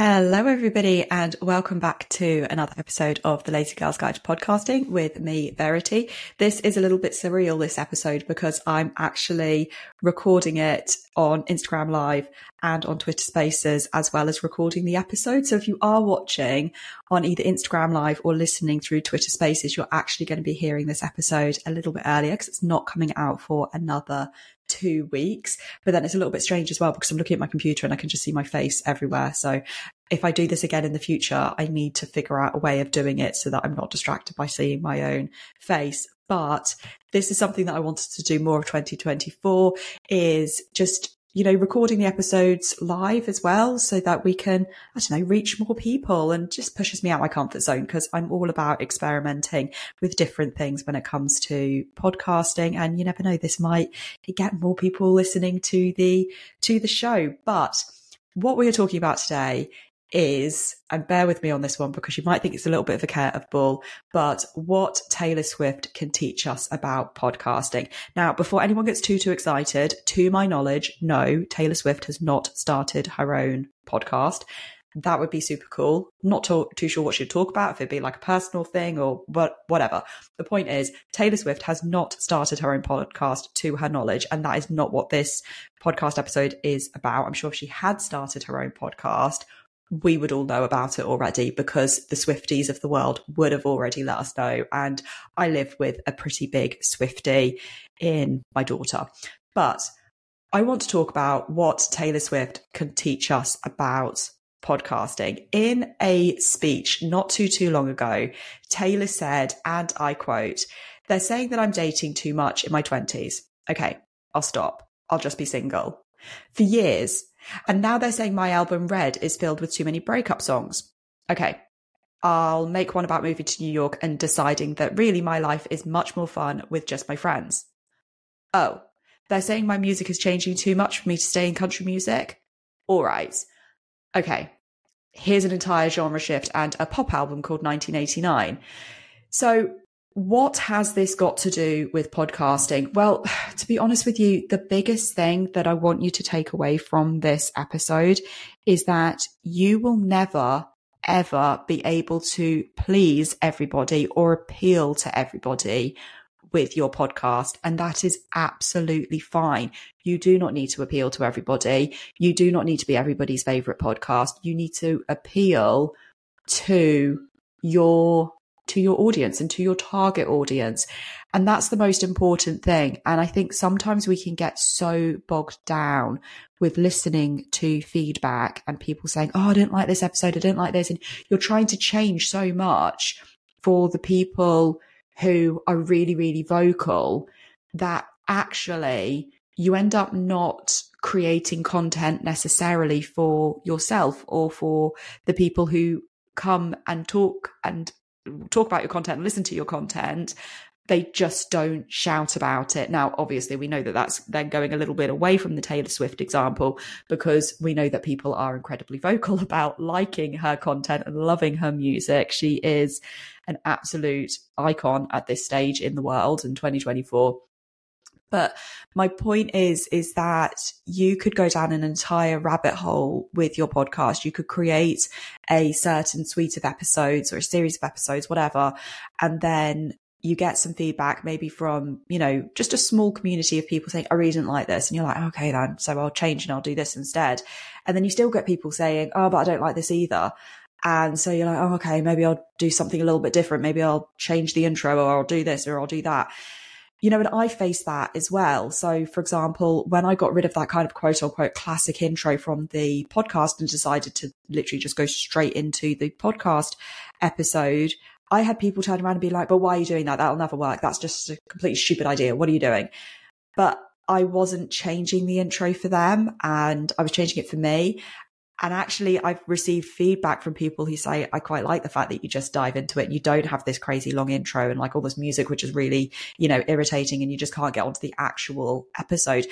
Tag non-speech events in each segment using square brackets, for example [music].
Hello, everybody, and welcome back to another episode of the Lazy Girls Guide to Podcasting with me, Verity. This is a little bit surreal, this episode, because I'm actually recording it on Instagram Live and on Twitter Spaces, as well as recording the episode. So if you are watching on either Instagram Live or listening through Twitter Spaces, you're actually going to be hearing this episode a little bit earlier because it's not coming out for another two weeks. But then it's a little bit strange as well because I'm looking at my computer and I can just see my face everywhere. So if I do this again in the future, I need to figure out a way of doing it so that I'm not distracted by seeing my own face. But this is something that I wanted to do more of 2024 is just you know, recording the episodes live as well so that we can, I don't know, reach more people and just pushes me out my comfort zone because I'm all about experimenting with different things when it comes to podcasting. And you never know, this might get more people listening to the, to the show. But what we are talking about today is, and bear with me on this one because you might think it's a little bit of a care of bull, but what Taylor Swift can teach us about podcasting. Now, before anyone gets too, too excited, to my knowledge, no, Taylor Swift has not started her own podcast. That would be super cool. not to, too sure what she'd talk about, if it'd be like a personal thing or what, whatever. The point is, Taylor Swift has not started her own podcast to her knowledge, and that is not what this podcast episode is about. I'm sure if she had started her own podcast, we would all know about it already because the Swifties of the world would have already let us know. And I live with a pretty big Swiftie in my daughter. But I want to talk about what Taylor Swift can teach us about podcasting. In a speech not too, too long ago, Taylor said, and I quote, they're saying that I'm dating too much in my 20s. Okay, I'll stop. I'll just be single. For years, and now they're saying my album Red is filled with too many breakup songs. Okay, I'll make one about moving to New York and deciding that really my life is much more fun with just my friends. Oh, they're saying my music is changing too much for me to stay in country music? All right. Okay, here's an entire genre shift and a pop album called 1989. So what has this got to do with podcasting? Well, [sighs] to be honest with you, the biggest thing that I want you to take away from this episode is that you will never ever be able to please everybody or appeal to everybody with your podcast. And that is absolutely fine. You do not need to appeal to everybody. You do not need to be everybody's favorite podcast. You need to appeal to your to your audience and to your target audience. And that's the most important thing. And I think sometimes we can get so bogged down with listening to feedback and people saying, Oh, I didn't like this episode. I didn't like this. And you're trying to change so much for the people who are really, really vocal that actually you end up not creating content necessarily for yourself or for the people who come and talk and talk about your content listen to your content they just don't shout about it. Now, obviously, we know that that's then going a little bit away from the Taylor Swift example because we know that people are incredibly [laughs] vocal about liking her content and loving her music. She is an absolute icon at this stage in the world in 2024. But my point is, is that you could go down an entire rabbit hole with your podcast. You could create a certain suite of episodes or a series of episodes, whatever. And then you get some feedback, maybe from, you know, just a small community of people saying, oh, I really didn't like this. And you're like, okay, then. So I'll change and I'll do this instead. And then you still get people saying, oh, but I don't like this either. And so you're like, oh, okay, maybe I'll do something a little bit different. Maybe I'll change the intro or I'll do this or I'll do that you know, and I face that as well. So, for example, when I got rid of that kind of quote unquote classic intro from the podcast and decided to literally just go straight into the podcast episode, I had people turn around and be like, but why are you doing that? That'll never work. That's just a completely stupid idea. What are you doing? But I wasn't changing the intro for them and I was changing it for me. And actually, I've received feedback from people who say, I quite like the fact that you just dive into it and you don't have this crazy long intro and like all this music, which is really, you know, irritating and you just can't get onto the actual episode.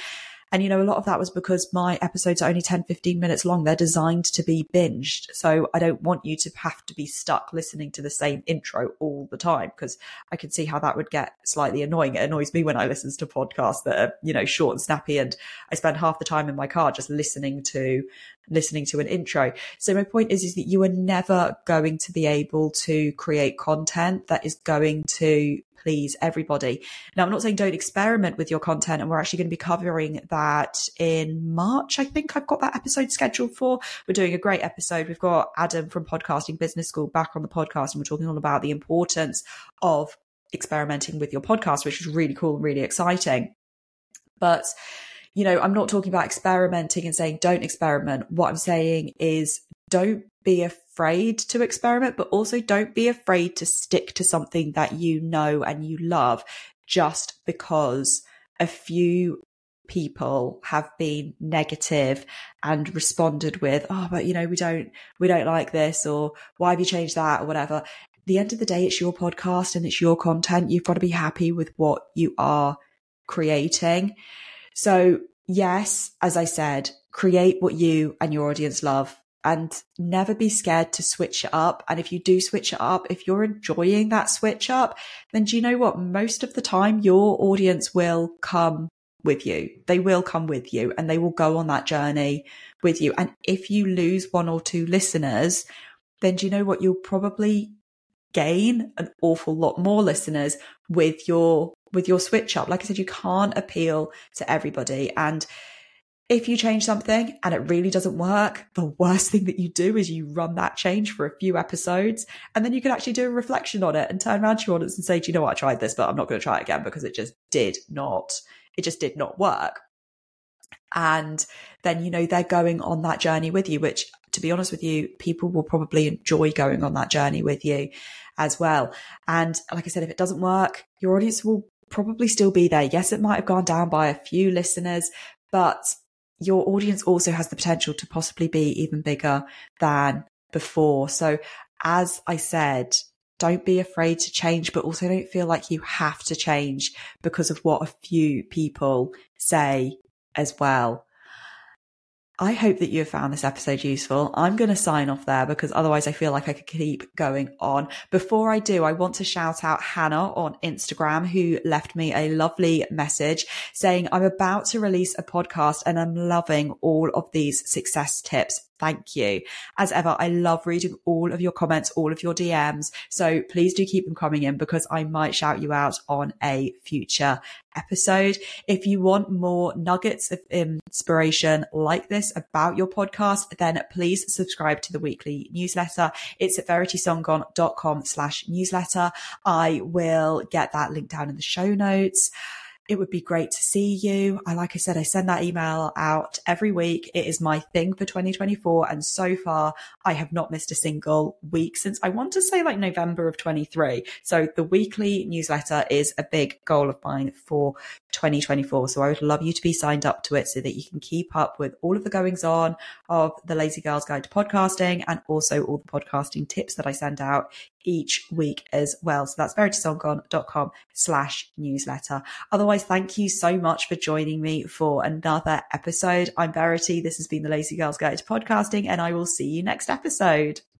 And, you know, a lot of that was because my episodes are only 10, 15 minutes long. They're designed to be binged. So I don't want you to have to be stuck listening to the same intro all the time because I can see how that would get slightly annoying. It annoys me when I listen to podcasts that are, you know, short and snappy and I spend half the time in my car just listening to listening to an intro. So my point is, is that you are never going to be able to create content that is going to please everybody. Now, I'm not saying don't experiment with your content, and we're actually going to be covering that in March. I think I've got that episode scheduled for. We're doing a great episode. We've got Adam from Podcasting Business School back on the podcast, and we're talking all about the importance of experimenting with your podcast, which is really cool and really exciting. But you know, I'm not talking about experimenting and saying don't experiment. What I'm saying is don't be afraid to experiment, but also don't be afraid to stick to something that you know and you love just because a few people have been negative and responded with, oh, but you know, we don't, we don't like this or why have you changed that or whatever. the end of the day, it's your podcast and it's your content. You've got to be happy with what you are creating. So yes, as I said, create what you and your audience love and never be scared to switch it up. And if you do switch it up, if you're enjoying that switch up, then do you know what? Most of the time your audience will come with you. They will come with you and they will go on that journey with you. And if you lose one or two listeners, then do you know what? You'll probably gain an awful lot more listeners with your with your switch up. Like I said, you can't appeal to everybody. And if you change something and it really doesn't work, the worst thing that you do is you run that change for a few episodes and then you can actually do a reflection on it and turn around to your audience and say, do you know what? I tried this, but I'm not going to try it again because it just did not, it just did not work. And then, you know, they're going on that journey with you, which to be honest with you, people will probably enjoy going on that journey with you as well. And like I said, if it doesn't work, your audience will probably still be there. Yes, it might have gone down by a few listeners, but your audience also has the potential to possibly be even bigger than before. So as I said, don't be afraid to change, but also don't feel like you have to change because of what a few people say as well. I hope that you have found this episode useful. I'm going to sign off there because otherwise I feel like I could keep going on. Before I do, I want to shout out Hannah on Instagram who left me a lovely message saying, I'm about to release a podcast and I'm loving all of these success tips. Thank you. As ever, I love reading all of your comments, all of your DMs. So please do keep them coming in because I might shout you out on a future episode. If you want more nuggets of inspiration like this about your podcast, then please subscribe to the weekly newsletter. It's at veritysangan.com slash newsletter. I will get that link down in the show notes. It would be great to see you. I, like I said, I send that email out every week. It is my thing for 2024. And so far I have not missed a single week since I want to say like November of 23. So the weekly newsletter is a big goal of mine for 2024. So I would love you to be signed up to it so that you can keep up with all of the goings on of the Lazy Girls Guide to Podcasting and also all the podcasting tips that I send out each week as well. So that's veritysangan.com slash newsletter. Otherwise, thank you so much for joining me for another episode. I'm Verity. This has been the Lazy Girls Guide to Podcasting and I will see you next episode.